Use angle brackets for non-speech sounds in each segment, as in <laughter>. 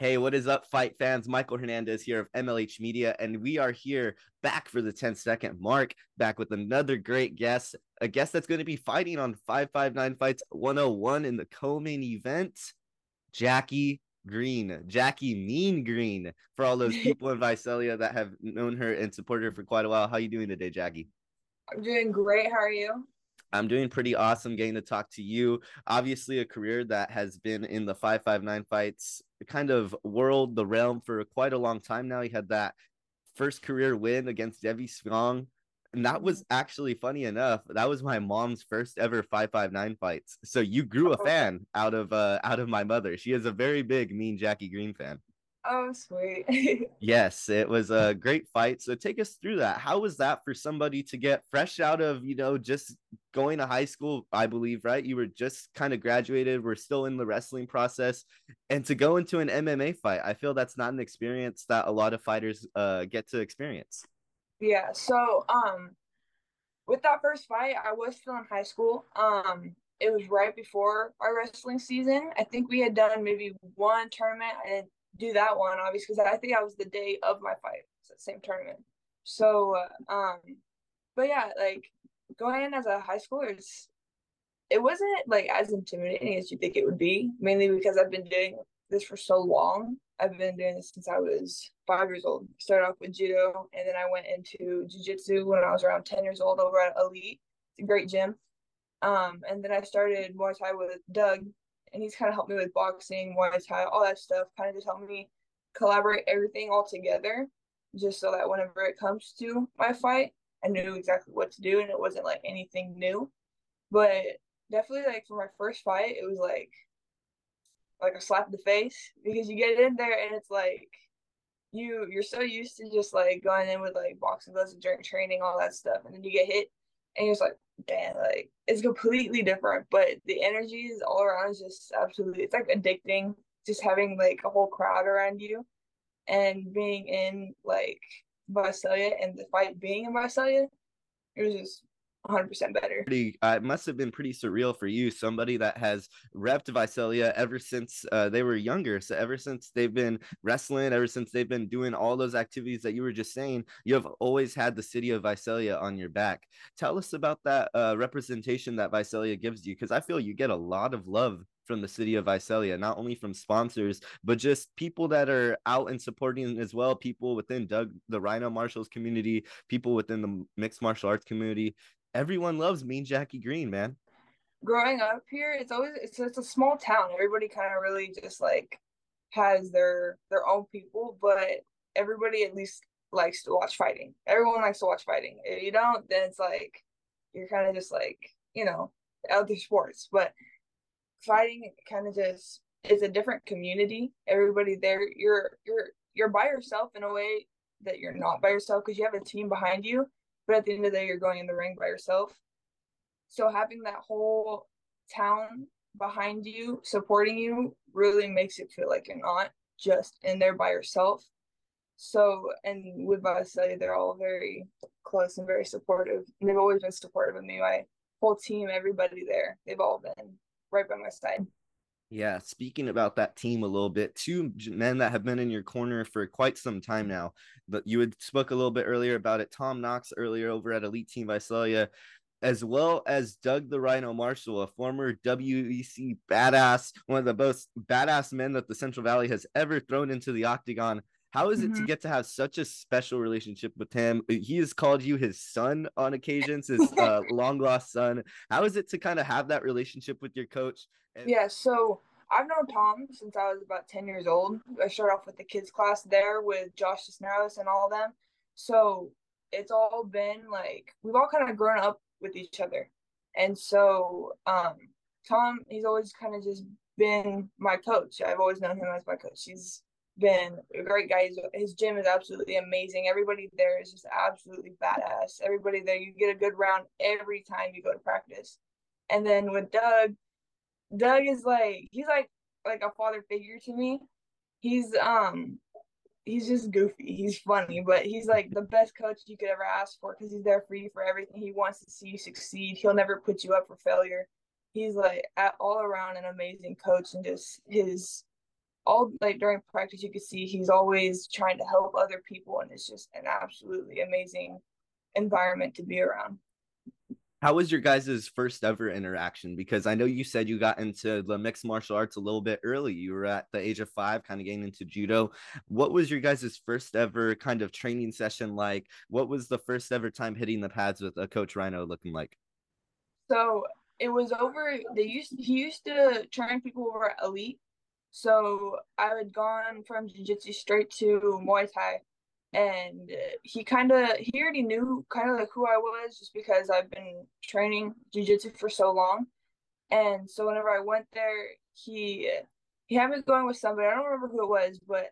Hey, what is up, fight fans? Michael Hernandez here of MLH Media, and we are here back for the 10 second mark, back with another great guest, a guest that's going to be fighting on 559 Fights 101 in the co main event, Jacky Green, Jacky Mean Green, for all those <laughs> people in Visalia that have known her and supported her for quite a while. How are you doing today, Jacky? I'm doing great. How are you? I'm doing pretty awesome getting to talk to you. Obviously, a career that has been in the 559 fights kind of world, the realm for quite a long time now. He had that first career win against Devi Strong. And that was actually funny enough. That was my mom's first ever 559 fights. So you grew a oh. fan out of uh out of my mother. She is a very big mean Jacky Green fan. Oh, sweet. <laughs> yes, it was a great fight. So take us through that. How was that for somebody to get fresh out of, you know, just going to high school, I believe, right? You were just kind of graduated, we're still in the wrestling process, and to go into an MMA fight. I feel that's not an experience that a lot of fighters uh, get to experience. Yeah. So, um, with that first fight, I was still in high school. Um, it was right before our wrestling season. I think we had done maybe one tournament. I didn't do that one obviously because I think I was the day of my fight, same tournament. So, uh, um, but yeah, like going in as a high schooler, it's, it wasn't like as intimidating as you think it would be. Mainly because I've been doing this for so long. I've been doing this since I was five years old. Started off with judo, and then I went into jujitsu when I was around ten years old over at Elite. It's a great gym. Um, and then I started Muay Thai with Doug and he's kind of helped me with boxing, Muay Thai, all that stuff. Kind of just helped me collaborate everything all together, just so that whenever it comes to my fight, I knew exactly what to do, and it wasn't like anything new. But definitely, like for my first fight, it was like like a slap in the face because you get in there and it's like you you're so used to just like going in with like boxing gloves and during training all that stuff and then you get hit and you're just like damn, like it's completely different. But the energy is all around is just absolutely it's like addicting. Just having like a whole crowd around you and being in like Visalia and the fight being in Visalia, it was just 100% better. Pretty, uh, it must have been pretty surreal for you, somebody that has repped Visalia ever since uh, they were younger. So ever since they've been wrestling, ever since they've been doing all those activities that you were just saying, you have always had the city of Visalia on your back. Tell us about that uh, representation that Visalia gives you, because I feel you get a lot of love from the city of Visalia, not only from sponsors, but just people that are out and supporting as well, people within Doug, the Rhino Marshall's community, people within the mixed martial arts community everyone loves Mean Jacky Green, man. Growing up here, it's always it's, it's a small town. Everybody kind of really just like has their their own people, but everybody at least likes to watch fighting. Everyone likes to watch fighting. If you don't, then it's like you're kind of just like you know other sports. But fighting kind of just is a different community. Everybody there, you're you're you're by yourself in a way that you're not by yourself because you have a team behind you but at the end of the day you're going in the ring by yourself. So having that whole town behind you supporting you really makes it feel like you're not just in there by yourself. So and with Visalia, they're all very close and very supportive. And they've always been supportive of me. My whole team everybody there they've all been right by my side yeah, speaking about that team a little bit, two men that have been in your corner for quite some time now. But you had spoke a little bit earlier about it. Tom Knox earlier over at Elite Team Visalia, as well as Doug the Rhino Marshall, a former WEC badass, one of the most badass men that the Central Valley has ever thrown into the octagon. How is it mm-hmm. to get to have such a special relationship with him? He has called you his son on occasions, <laughs> his uh, long lost son. How is it to kind of have that relationship with your coach? And- yeah, so I've known Tom since I was about 10 years old. I started off with the kids class there with Josh Cisneros and all of them. So it's all been like we've all kind of grown up with each other. And so um Tom, he's always kind of just been my coach. I've always known him as my coach. He's been a great guy. His, his gym is absolutely amazing. Everybody there is just absolutely badass. Everybody there, you get a good round every time you go to practice. And then with Doug, Doug is like he's like like a father figure to me. He's um he's just goofy. He's funny, but he's like the best coach you could ever ask for because he's there for you for everything. He wants to see you succeed. He'll never put you up for failure. He's like all around an amazing coach and just his all like during practice you could see he's always trying to help other people and it's just an absolutely amazing environment to be around. How was your guys' first ever interaction? Because i know you said you got into the mixed martial arts a little bit early. You were at the age of five kind of getting into judo. What was your guys' first ever kind of training session like? What was the first ever time hitting the pads with a coach rhino looking like? So it was over they used he used to train people over at elite so I had gone from jiu-jitsu straight to Muay Thai and he kind of he already knew kind of like who I was just because I've been training jiu-jitsu for so long. And so whenever I went there, he he had me going with somebody. I don't remember who it was, but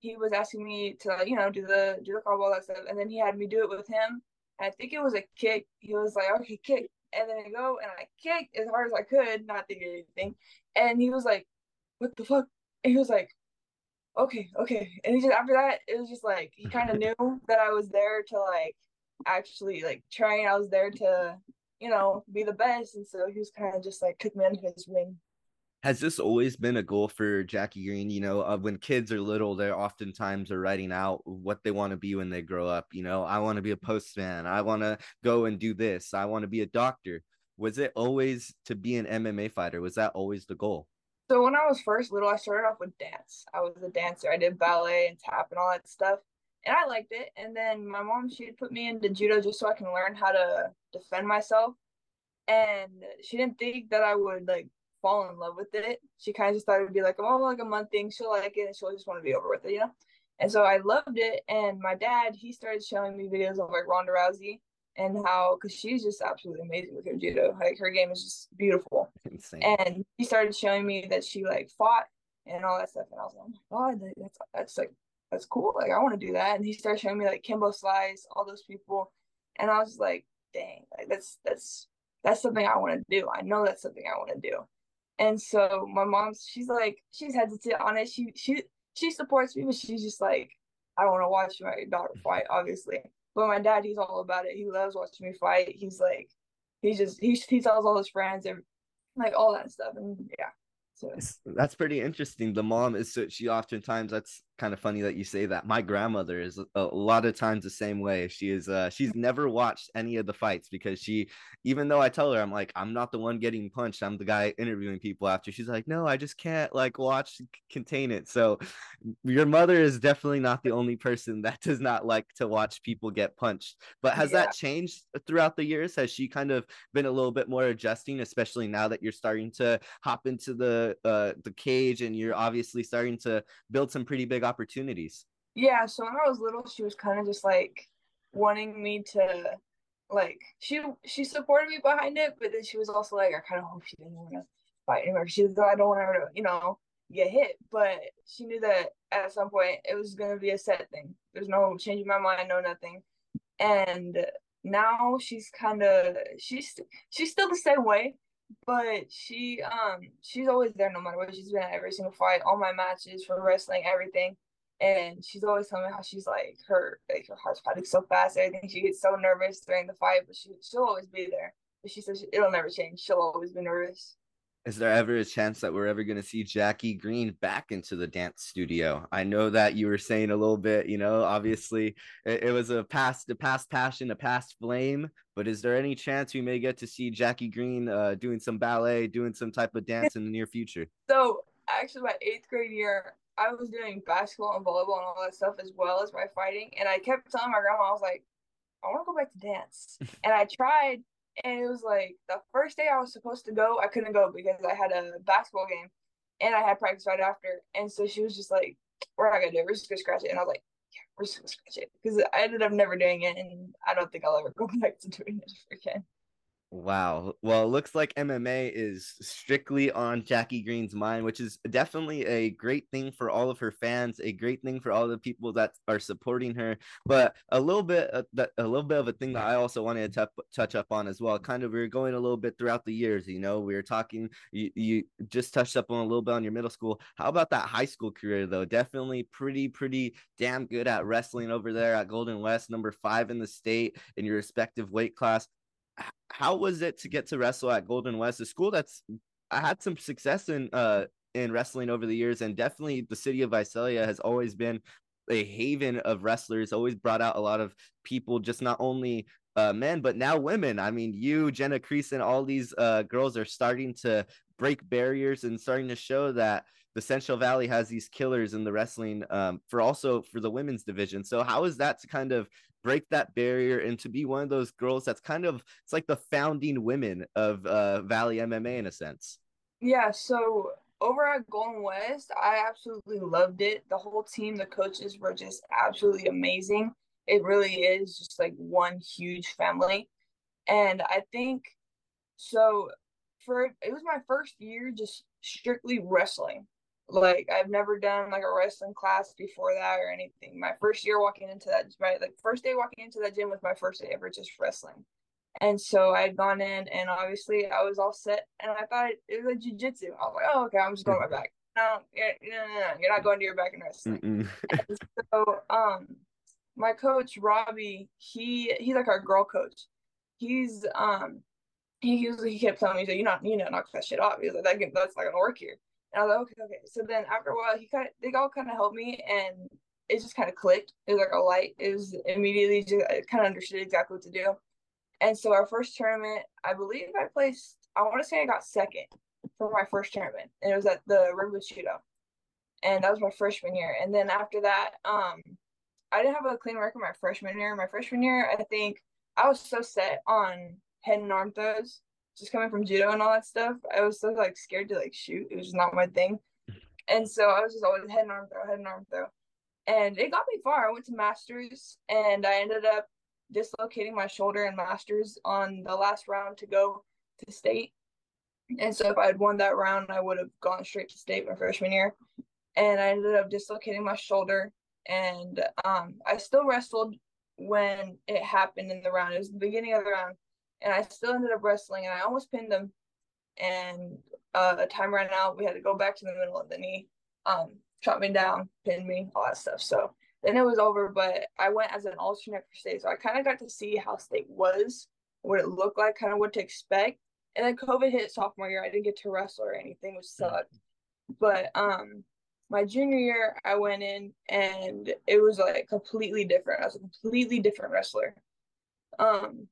he was asking me to you know, do the do the carb, all that stuff. And then he had me do it with him. I think it was a kick. He was like, okay, kick. And then I go and I kick as hard as I could, not thinking anything. And he was like, what the fuck? And he was like, okay, okay. And he just after that, it was just like he kind of <laughs> knew that I was there to like actually like train. I was there to, you know, be the best. And so he was kind of just like took me under his wing. Has this always been a goal for Jacky Green? You know, uh, when kids are little, they're oftentimes are writing out what they want to be when they grow up. You know, I want to be a postman. I want to go and do this. I want to be a doctor. Was it always to be an MMA fighter? Was that always the goal? So when I was first little, I started off with dance. I was a dancer. I did ballet and tap and all that stuff, and I liked it. And then my mom she put me into judo just so I can learn how to defend myself. And she didn't think that I would like fall in love with it. She kind of just thought it would be like oh like a month thing. She'll like it and she'll just want to be over with it, you know. And so I loved it. And my dad he started showing me videos of like Ronda Rousey and how because she's just absolutely amazing with her judo. Like her game is just beautiful. Insane. And he started showing me that she like fought and all that stuff, and I was like, oh my god, that's that's like that's cool. Like I want to do that. And he started showing me like Kimbo Slice, all those people, and I was like, dang, like that's that's that's something I want to do. I know that's something I want to do. And so my mom, she's like, she's hesitant on it. She she she supports me, but she's just like, I don't want to watch my daughter fight, obviously. But my dad, he's all about it. He loves watching me fight. He's like, he just he he tells all his friends and like all that stuff. And yeah, so that's pretty interesting. The mom is so she oftentimes that's kind of funny that you say that. My grandmother is a, lot of times the same way. She is uh she's never watched any of the fights because she even though I tell her I'm like I'm not the one getting punched, I'm the guy interviewing people after. She's like, "No, I just can't like watch contain it." So your mother is definitely not the only person that does not like to watch people get punched. But has yeah. that changed throughout the years? Has she kind of been a little bit more adjusting especially now that you're starting to hop into the uh the cage and you're obviously starting to build some pretty big opportunities? Yeah, so when I was little, she was kind of just like wanting me to like she she supported me behind it, but then she was also like, I kind of hope she didn't want to fight anymore. She was like, I don't want her to, you know, get hit. But she knew that at some point it was gonna be a set thing. There's no changing my mind, no nothing. And now she's kind of she's she's still the same way, but she um she's always there no matter what. She's been at every single fight, all my matches for wrestling, everything and she's always telling me how she's like her like her heart's beating so fast. Everything she gets so nervous during the fight, but she she'll always be there. But she says it'll never change. She'll always be nervous. Is there ever a chance that we're ever going to see Jacky Green back into the dance studio? I know that you were saying a little bit, you know, obviously it, it was a past, a past passion, a past flame. But is there any chance we may get to see Jacky Green uh, doing some ballet, doing some type of dance in the near future? So actually, my eighth grade year, I was doing basketball and volleyball and all that stuff as well as my fighting. And I kept telling my grandma, I was like, I want to go back to dance. <laughs> and I tried, and it was like the first day I was supposed to go, I couldn't go because I had a basketball game and I had practice right after. And so she was just like, We're not gonna do it, we're just gonna scratch it. And I was like, Yeah, we're just gonna scratch it. Because I ended up never doing it, and I don't think I'll ever <laughs> go back to doing it again. Wow. Well, it looks like MMA is strictly on Jacky Green's mind, which is definitely a great thing for all of her fans, a great thing for all the people that are supporting her. But a little bit, uh, a little bit of a thing that I also wanted to t- touch up on as well. Kind of, we are going a little bit throughout the years. You know, we were talking. You, you just touched up on a little bit on your middle school. How about that high school career though? Definitely pretty, pretty damn good at wrestling over there at Golden West, number five in the state in your respective weight class how was it to get to wrestle at Golden West, a school that's I had some success in uh in wrestling over the years, and definitely the city of Visalia has always been a haven of wrestlers. Always brought out a lot of people, just not only uh, men, but now women. I mean, you, Jenna Creason, all these uh, girls are starting to break barriers and starting to show that the Central Valley has these killers in the wrestling um, for also for the women's division. So how is that to kind of break that barrier and to be one of those girls that's kind of it's like the founding women of uh, Valley MMA in a sense? Yeah. So over at Golden West, I absolutely loved it. The whole team, the coaches were just absolutely amazing. It really is just like one huge family. And I think so for it was my first year just strictly wrestling. Like I've never done like a wrestling class before that or anything. My first year walking into that my like first day walking into that gym was my first day ever just wrestling. And so I had gone in and obviously I was all set and I thought it was like jujitsu. I was like, oh okay, I'm just going to my <laughs> back. No, no, no, no, you're not going to your back and wrestling. so um my coach Robbie, he he's like our girl coach. He's um he usually he kept telling me, so you're not you know knock that shit off. He was like that that's not gonna work here. And I was like, okay, okay. So then after a while, he kind of they all kind of helped me, and it just kind of clicked. It was like a light. It was immediately just I kind of understood exactly what to do. And so our first tournament, I believe I placed. I want to say I got second for my first tournament, and it was at the Redwood Shootout, and that was my freshman year. And then after that, um, I didn't have a clean record my freshman year. My freshman year, I think I was so set on head and arm throws just coming from judo and all that stuff, I was so like scared to like shoot. It was just not my thing. And so I was just always head and arm throw, head and arm throw. And it got me far. I went to masters and I ended up dislocating my shoulder in masters on the last round to go to state. And so if I had won that round, I would have gone straight to state my freshman year. And I ended up dislocating my shoulder. And um, I still wrestled when it happened in the round. It was the beginning of the round and I still ended up wrestling, and I almost pinned him. And uh, a time ran out. We had to go back to the middle, and then he um, shot me down, pinned me, all that stuff. So then it was over. But I went as an alternate for state, so I kind of got to see how state was, what it looked like, kind of what to expect. And then COVID hit sophomore year. I didn't get to wrestle or anything, which sucked. But um, my junior year, I went in and it was like completely different. I was a completely different wrestler. Um,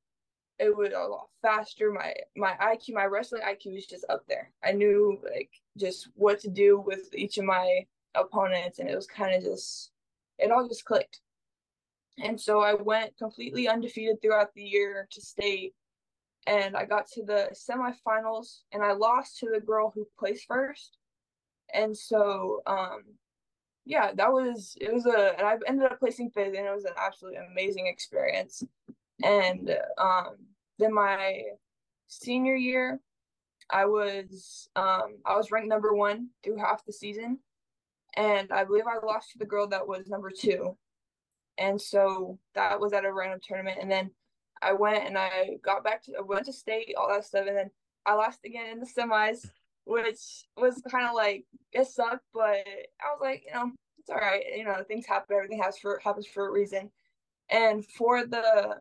it was a lot faster. My my IQ, my wrestling IQ was just up there. I knew like just what to do with each of my opponents, and it was kind of just it all just clicked. And so I went completely undefeated throughout the year to state, and I got to the semifinals, and I lost to the girl who placed first. And so, um, yeah, that was it was a, and I ended up placing fifth, and it was an absolutely amazing experience. And um, then my senior year, I was um I was ranked number one through half the season, and I believe I lost to the girl that was number two, and so that was at a random tournament, and then I went and I got back to I went to state all that stuff, and then I lost again in the semis, which was kind of like it sucked, but I was like you know it's all right, you know things happen, everything has for happens for a reason, and for the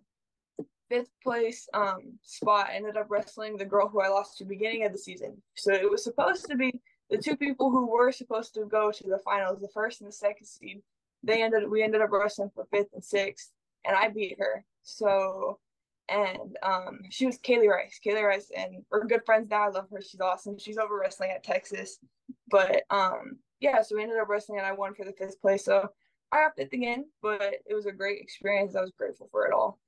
fifth place um spot ended up wrestling the girl who I lost to beginning of the season. So it was supposed to be the two people who were supposed to go to the finals, the first and the second seed. They ended we ended up wrestling for fifth and sixth, and I beat her. So and um she was Kaylee Rice. Kaylee Rice and we're good friends now. I love her. She's awesome. She's over wrestling at Texas. But um yeah, so we ended up wrestling and I won for the fifth place. So I upped it again, but it was a great experience. I was grateful for it all.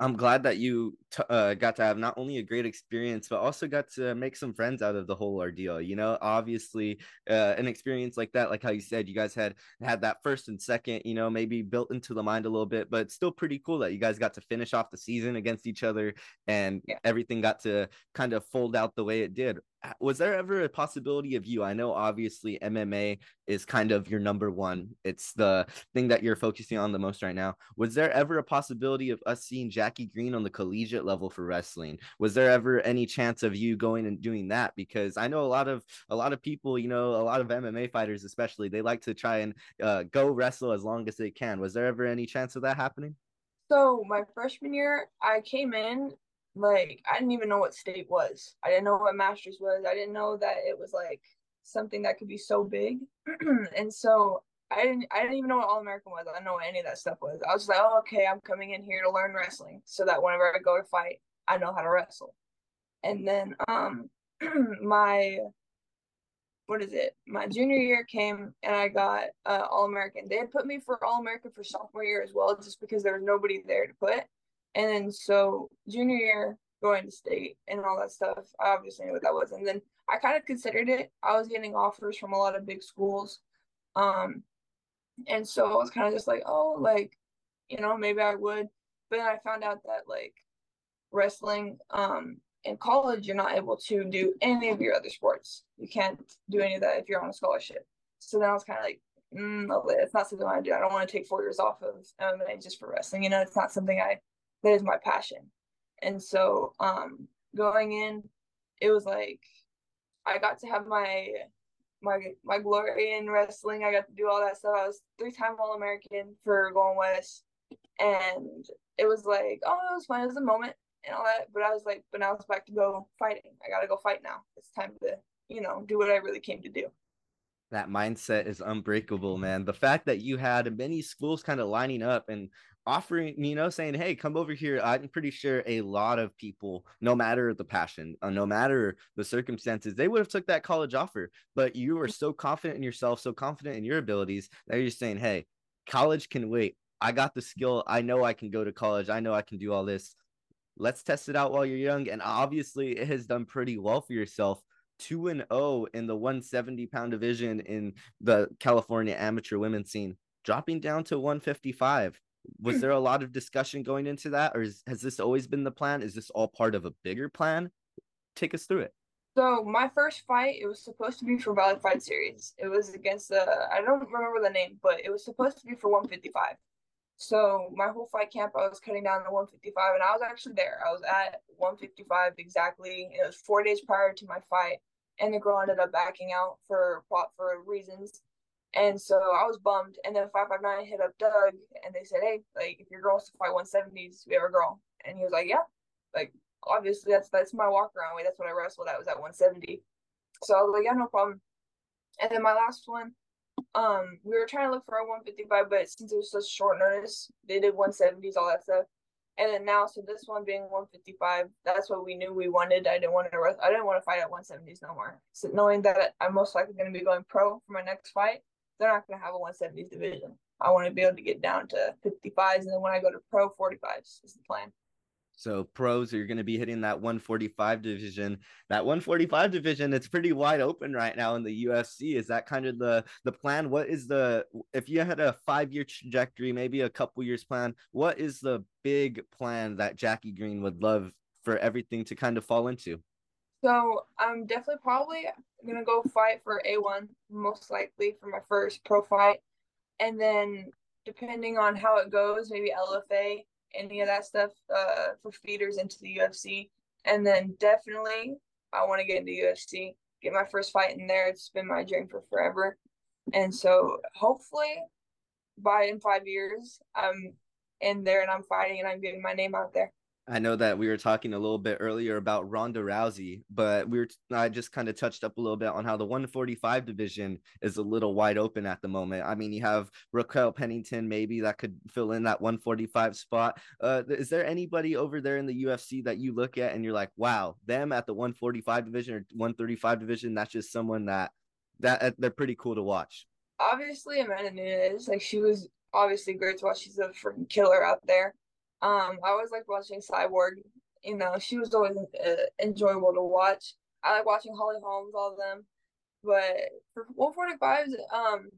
I'm glad that you t- uh, got to have not only a great experience, but also got to make some friends out of the whole ordeal. You know, obviously, uh, an experience like that, like how you said, you guys had had that first and second, you know, maybe built into the mind a little bit, but still pretty cool that you guys got to finish off the season against each other and yeah. everything got to kind of fold out the way it did was there ever a possibility of you i know obviously mma is kind of your number one. It's the thing that you're focusing on the most right now. Was there ever a possibility of us seeing jacky green on the collegiate level for wrestling? Was there ever any chance of you going and doing that? Because i know a lot of a lot of people you know a lot of mma fighters especially they like to try and uh, go wrestle as long as they can. Was there ever any chance of that happening? So my freshman year, I came in like I didn't even know what state was. I didn't know what masters was. I didn't know that it was like something that could be so big. <clears throat> and so I didn't I didn't even know what All American was. I didn't know what any of that stuff was. I was like, oh, okay, I'm coming in here to learn wrestling so that whenever I go to fight, I know how to wrestle. And then um <clears throat> my what is it? My junior year came and I got uh, All American. They had put me for All American for sophomore year as well, just because there was nobody there to put. And then so junior year, going to state and all that stuff, I obviously knew what that was. And then I kind of considered it. I was getting offers from a lot of big schools. Um, and so I was kind of just like, oh, like, you know, maybe I would. But then I found out that like wrestling, um, in college, you're not able to do any of your other sports. You can't do any of that if you're on a scholarship. So then I was kind of like, mm, it's not something I do. I don't want to take four years off of MMA just for wrestling. You know, it's not something I that is my passion. And so um going in, it was like I got to have my my my glory in wrestling. I got to do all that stuff. I was three time All American for Golden West, and it was like, oh, it was fun. It was a moment and all that. But I was like, but now it's back to go fighting. I gotta go fight now. It's time to, you know, do what I really came to do. That mindset is unbreakable, man. The fact that you had many schools kind of lining up and offering, you know, saying, "Hey, come over here." I'm pretty sure a lot of people, no matter the passion, uh, no matter the circumstances, they would have took that college offer. But you were so confident in yourself, so confident in your abilities that you're saying, "Hey, college can wait. I got the skill. I know I can go to college. I know I can do all this let's test it out while you're young. And obviously, it has done pretty well for yourself. 2 and 0 in the 170 pound division in the California amateur women's scene, dropping down to 155. Was there a <clears throat> lot of discussion going into that, or is, has this always been the plan? Is this all part of a bigger plan? Take us through it. So my first fight, it was supposed to be for Valley Fight Series. It was against the I don't remember the name, but it was supposed to be for 155. So my whole fight camp, I was cutting down to 155, and I was actually there. I was at 155 exactly. It was four days prior to my fight, and the girl ended up backing out for plot for reasons. And so I was bummed. And then 559 hit up Doug, and they said, "Hey, like if your girl wants to fight 170s, we have a girl." And he was like, "Yeah, like obviously that's that's my walk around weight. That's what I wrestled at was at 170." So I was like, "Yeah, no problem." And then my last one, um, we were trying to look for a 155, but since it was such short notice, they did 170s, all that stuff. And then now, so this one being 155, that's what we knew we wanted. I didn't want to, I didn't want to fight at 170s no more. So knowing that I'm most likely going to be going pro for my next fight, they're not going to have a 170s division. I want to be able to get down to 55s, and then when I go to pro, 45s is the plan. So pros you're going to be hitting that 145 division. That 145 division, it's pretty wide open right now in the UFC. Is that kind of the the plan? What is the if you had a five year trajectory, maybe a couple years plan? What is the big plan that Jacky Green would love for everything to kind of fall into? So I'm definitely probably gonna go fight for A1, most likely for my first pro fight, and then depending on how it goes, maybe LFA any of that stuff uh, for feeders into the UFC. And then definitely, I want to get into UFC, get my first fight in there. It's been my dream for forever. And so hopefully, by in five years, I'm in there and I'm fighting and I'm getting my name out there. I know that we were talking a little bit earlier about Ronda Rousey, but we were I just kind of touched up a little bit on how the 145 division is a little wide open at the moment. I mean, you have Raquel Pennington maybe that could fill in that 145 spot. Uh, is there anybody over there in the UFC that you look at and you're like, wow, them at the 145 division or 135 division? That's just someone that that uh, they're pretty cool to watch. Obviously, Amanda Nunes, like she was obviously great to watch. She's a freaking killer out there. Um, I always like watching Cyborg. You know, she was always uh, enjoyable to watch. I like watching Holly Holmes, all of them. But for 145s, um,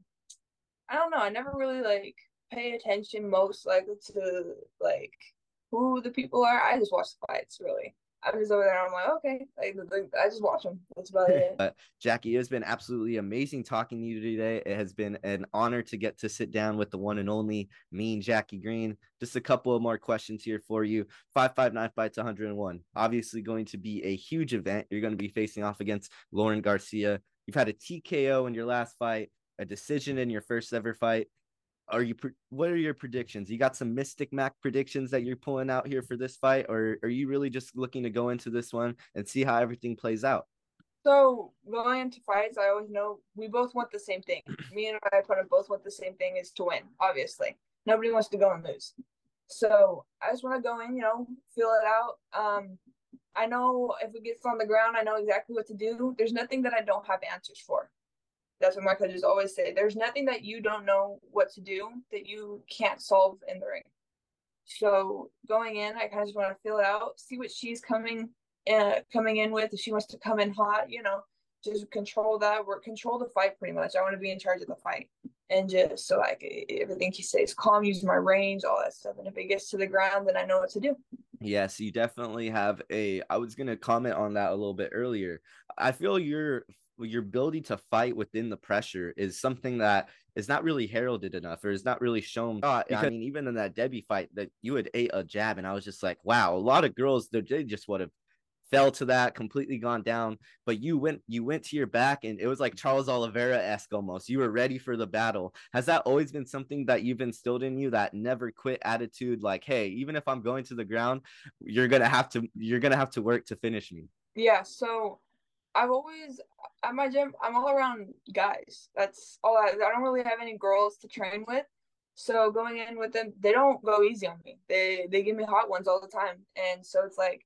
I don't know. I never really like pay attention most likely to like who the people are. I just watch the fights really. I'm just over there. I'm like, okay, like, like, I just watch them. That's about it. <laughs> But Jacky, it has been absolutely amazing talking to you today. It has been an honor to get to sit down with the one and only mean Jacky Green. Just a couple of more questions here for you. Five five nine fights 101. Obviously, going to be a huge event. You're going to be facing off against Laurynn Garcia. You've had a TKO in your last fight, a decision in your first ever fight are you what are your predictions you got some mystic mac predictions that you're pulling out here for this fight or are you really just looking to go into this one and see how everything plays out So going into fights, I always know we both want the same thing. Me and my opponent both want the same thing is to win, obviously. Nobody wants to go and lose. So I just want to go in, you know, feel it out. Um, I know if it gets on the ground, I know exactly what to do. There's nothing that I don't have answers for. That's what my coaches always say. There's nothing that you don't know what to do that you can't solve in the ring. So going in, I kind of just want to feel it out, see what she's coming uh, coming in with. If she wants to come in hot, you know, just control that. Work control the fight pretty much. I want to be in charge of the fight and just so like everything he says calm, use my range, all that stuff. And if it gets to the ground, then I know what to do. Yes, you definitely have a. I was gonna comment on that a little bit earlier. I feel your your ability to fight within the pressure is something that is not really heralded enough or is not really shown. Because, I mean, even in that Debbie fight, that you had ate a jab, and I was just like, wow, a lot of girls they just would have fell to that, completely gone down. But you went, you went to your back, and it was like Charles Oliveira esque almost. You were ready for the battle. Has that always been something that you've instilled in you? That never quit attitude, like, hey, even if I'm going to the ground, you're gonna have to, you're gonna have to work to finish me. Yeah. So I've always at my gym, I'm all around guys. That's all I, I don't really have any girls to train with. So going in with them, they don't go easy on me. They they give me hot ones all the time. And so it's like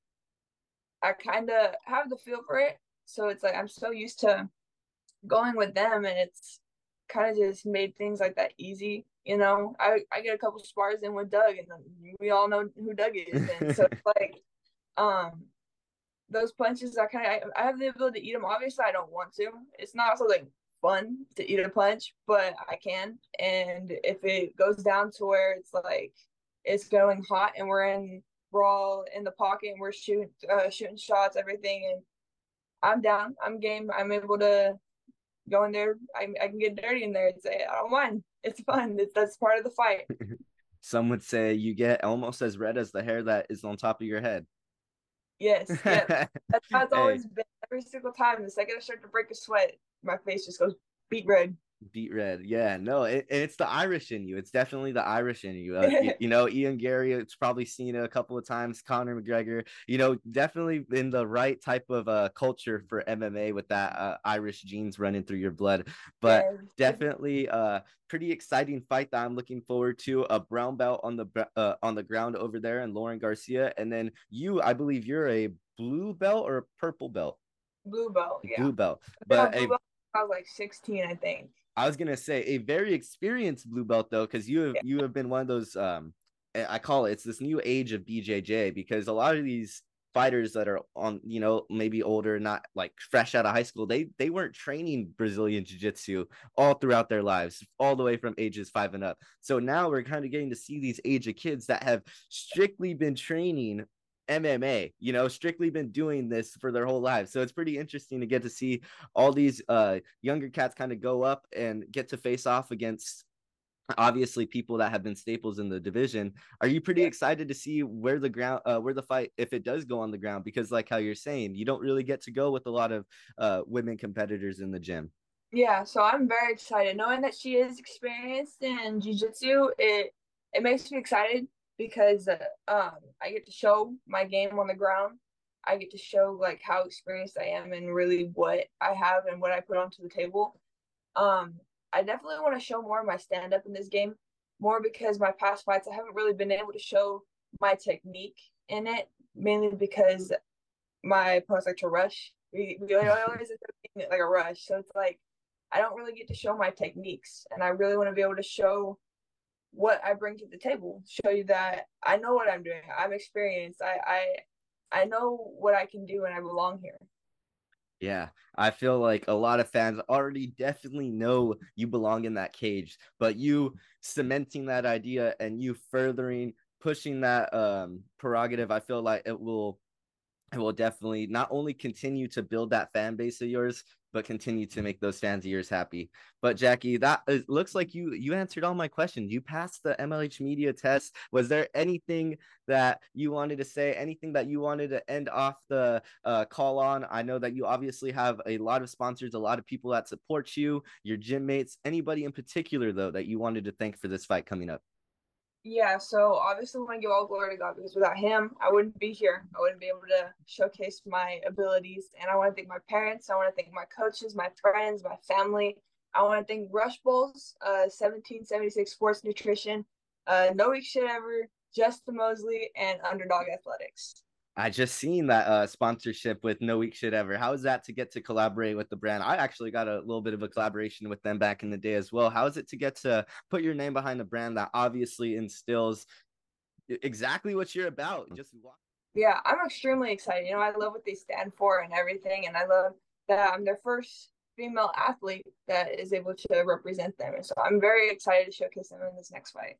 I kind of have the feel for it. So it's like I'm so used to going with them, and it's kind of just made things like that easy. You know, I I get a couple spars in with Doug, and we all know who Doug is, and so <laughs> it's like, um, those punches I kind of I have the ability to eat them. Obviously, I don't want to. It's not something fun to eat a punch, but I can. And if it goes down to where it's like it's going hot and we're in all in the pocket and we're shooting uh, shooting shots, everything. And I'm down. I'm game. I'm able to go in there. I, I can get dirty in there and say I don't mind. It's fun. That's part of the fight. <laughs> Some would say you get almost as red as the hair that is on top of your head. Yes, <laughs> that's how it's always been. Every single time, the second I start to break a sweat, my face just goes beet red beet red. Yeah no it, it's the irish in you. It's definitely the irish in you. Uh, you, <laughs> you, know ian Garry, it's probably seen it a couple of times. Conor mcgregor you know definitely in the right type of uh, culture for mma with that uh, irish genes running through your blood. But yeah. definitely. uh pretty exciting fight that i'm looking forward to a brown belt on the uh, on the ground over there and laurynn garcia. And then you i believe you're a blue belt or a purple belt? Blue belt yeah. Blue belt but blue belt, I was like 16 i think I was gonna say a very experienced blue belt though, because you have yeah. you have been one of those um I call it it's this new age of BJJ because a lot of these fighters that are on you know maybe older not like fresh out of high school they they weren't training brazilian jiu-jitsu all throughout their lives all the way from ages five and up so now we're kind of getting to see these age of kids that have strictly been training MMA, you know, strictly been doing this for their whole lives. So it's pretty interesting to get to see all these uh, younger cats kind of go up and get to face off against obviously people that have been staples in the division. Are you pretty excited to see where the ground, uh, where the fight, if it does go on the ground? Because like how you're saying, you don't really get to go with a lot of uh, women competitors in the gym. Yeah, so I'm very excited knowing that she is experienced in jiu-jitsu. It it makes me excited because uh, um, I get to show my game on the ground. I get to show like how experienced I am and really what I have and what I put onto the table. Um, I definitely want to show more of my stand up in this game, more because my past fights I haven't really been able to show my technique in it, mainly because my opponents like to rush. We, we always <laughs> like a rush, so it's like I don't really get to show my techniques, and I really want to be able to show what I bring to the table, show you that I know what I'm doing. I'm experienced. I I I know what I can do and I belong here. Yeah, I feel like a lot of fans already definitely know you belong in that cage, but you cementing that idea and you furthering pushing that um prerogative, I feel like it will it will definitely not only continue to build that fan base of yours, but continue to make those fans of yours happy. But Jacky, that looks like you you answered all my questions. You passed the MLH media test. Was there anything that you wanted to say? Anything that you wanted to end off the uh, call on? I know that you obviously have a lot of sponsors, a lot of people that support you, your gym mates. Anybody in particular though that you wanted to thank for this fight coming up? Yeah, so obviously I want to give all glory to God because without him, I wouldn't be here. I wouldn't be able to showcase my abilities. And I want to thank my parents. I want to thank my coaches, my friends, my family. I want to thank Rush Bowls, uh, 1776 Sports Nutrition, uh, No Weak Shit Ever, Justin Mosley, and Underdog Athletics. I just seen that uh, sponsorship with No Weak Shit Ever. How is that to get to collaborate with the brand? I actually got a little bit of a collaboration with them back in the day as well. How is it to get to put your name behind a brand that obviously instills exactly what you're about? Just yeah, I'm extremely excited. You know, I love what they stand for and everything, and I love that I'm their first female athlete that is able to represent them. And so I'm very excited to showcase them in this next fight.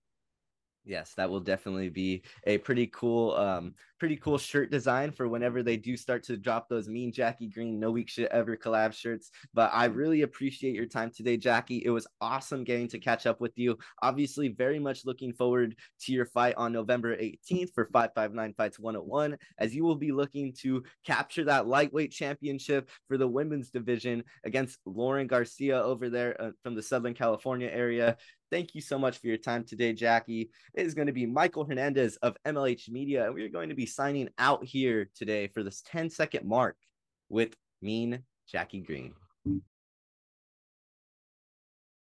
Yes, that will definitely be a pretty cool, um, pretty cool shirt design for whenever they do start to drop those mean Jacky Green no weak shit ever collab shirts. But I really appreciate your time today, Jacky. It was awesome getting to catch up with you. Obviously, very much looking forward to your fight on November 18th for 559 Fights 101, as you will be looking to capture that lightweight championship for the women's division against Laurynn Garcia over there uh, from the Southern California area. Thank you so much for your time today, Jacky. It is going to be Michael Hernandez of MLH Media, and we are going to be signing out here today for this 10 second mark with Mean Jacky Green.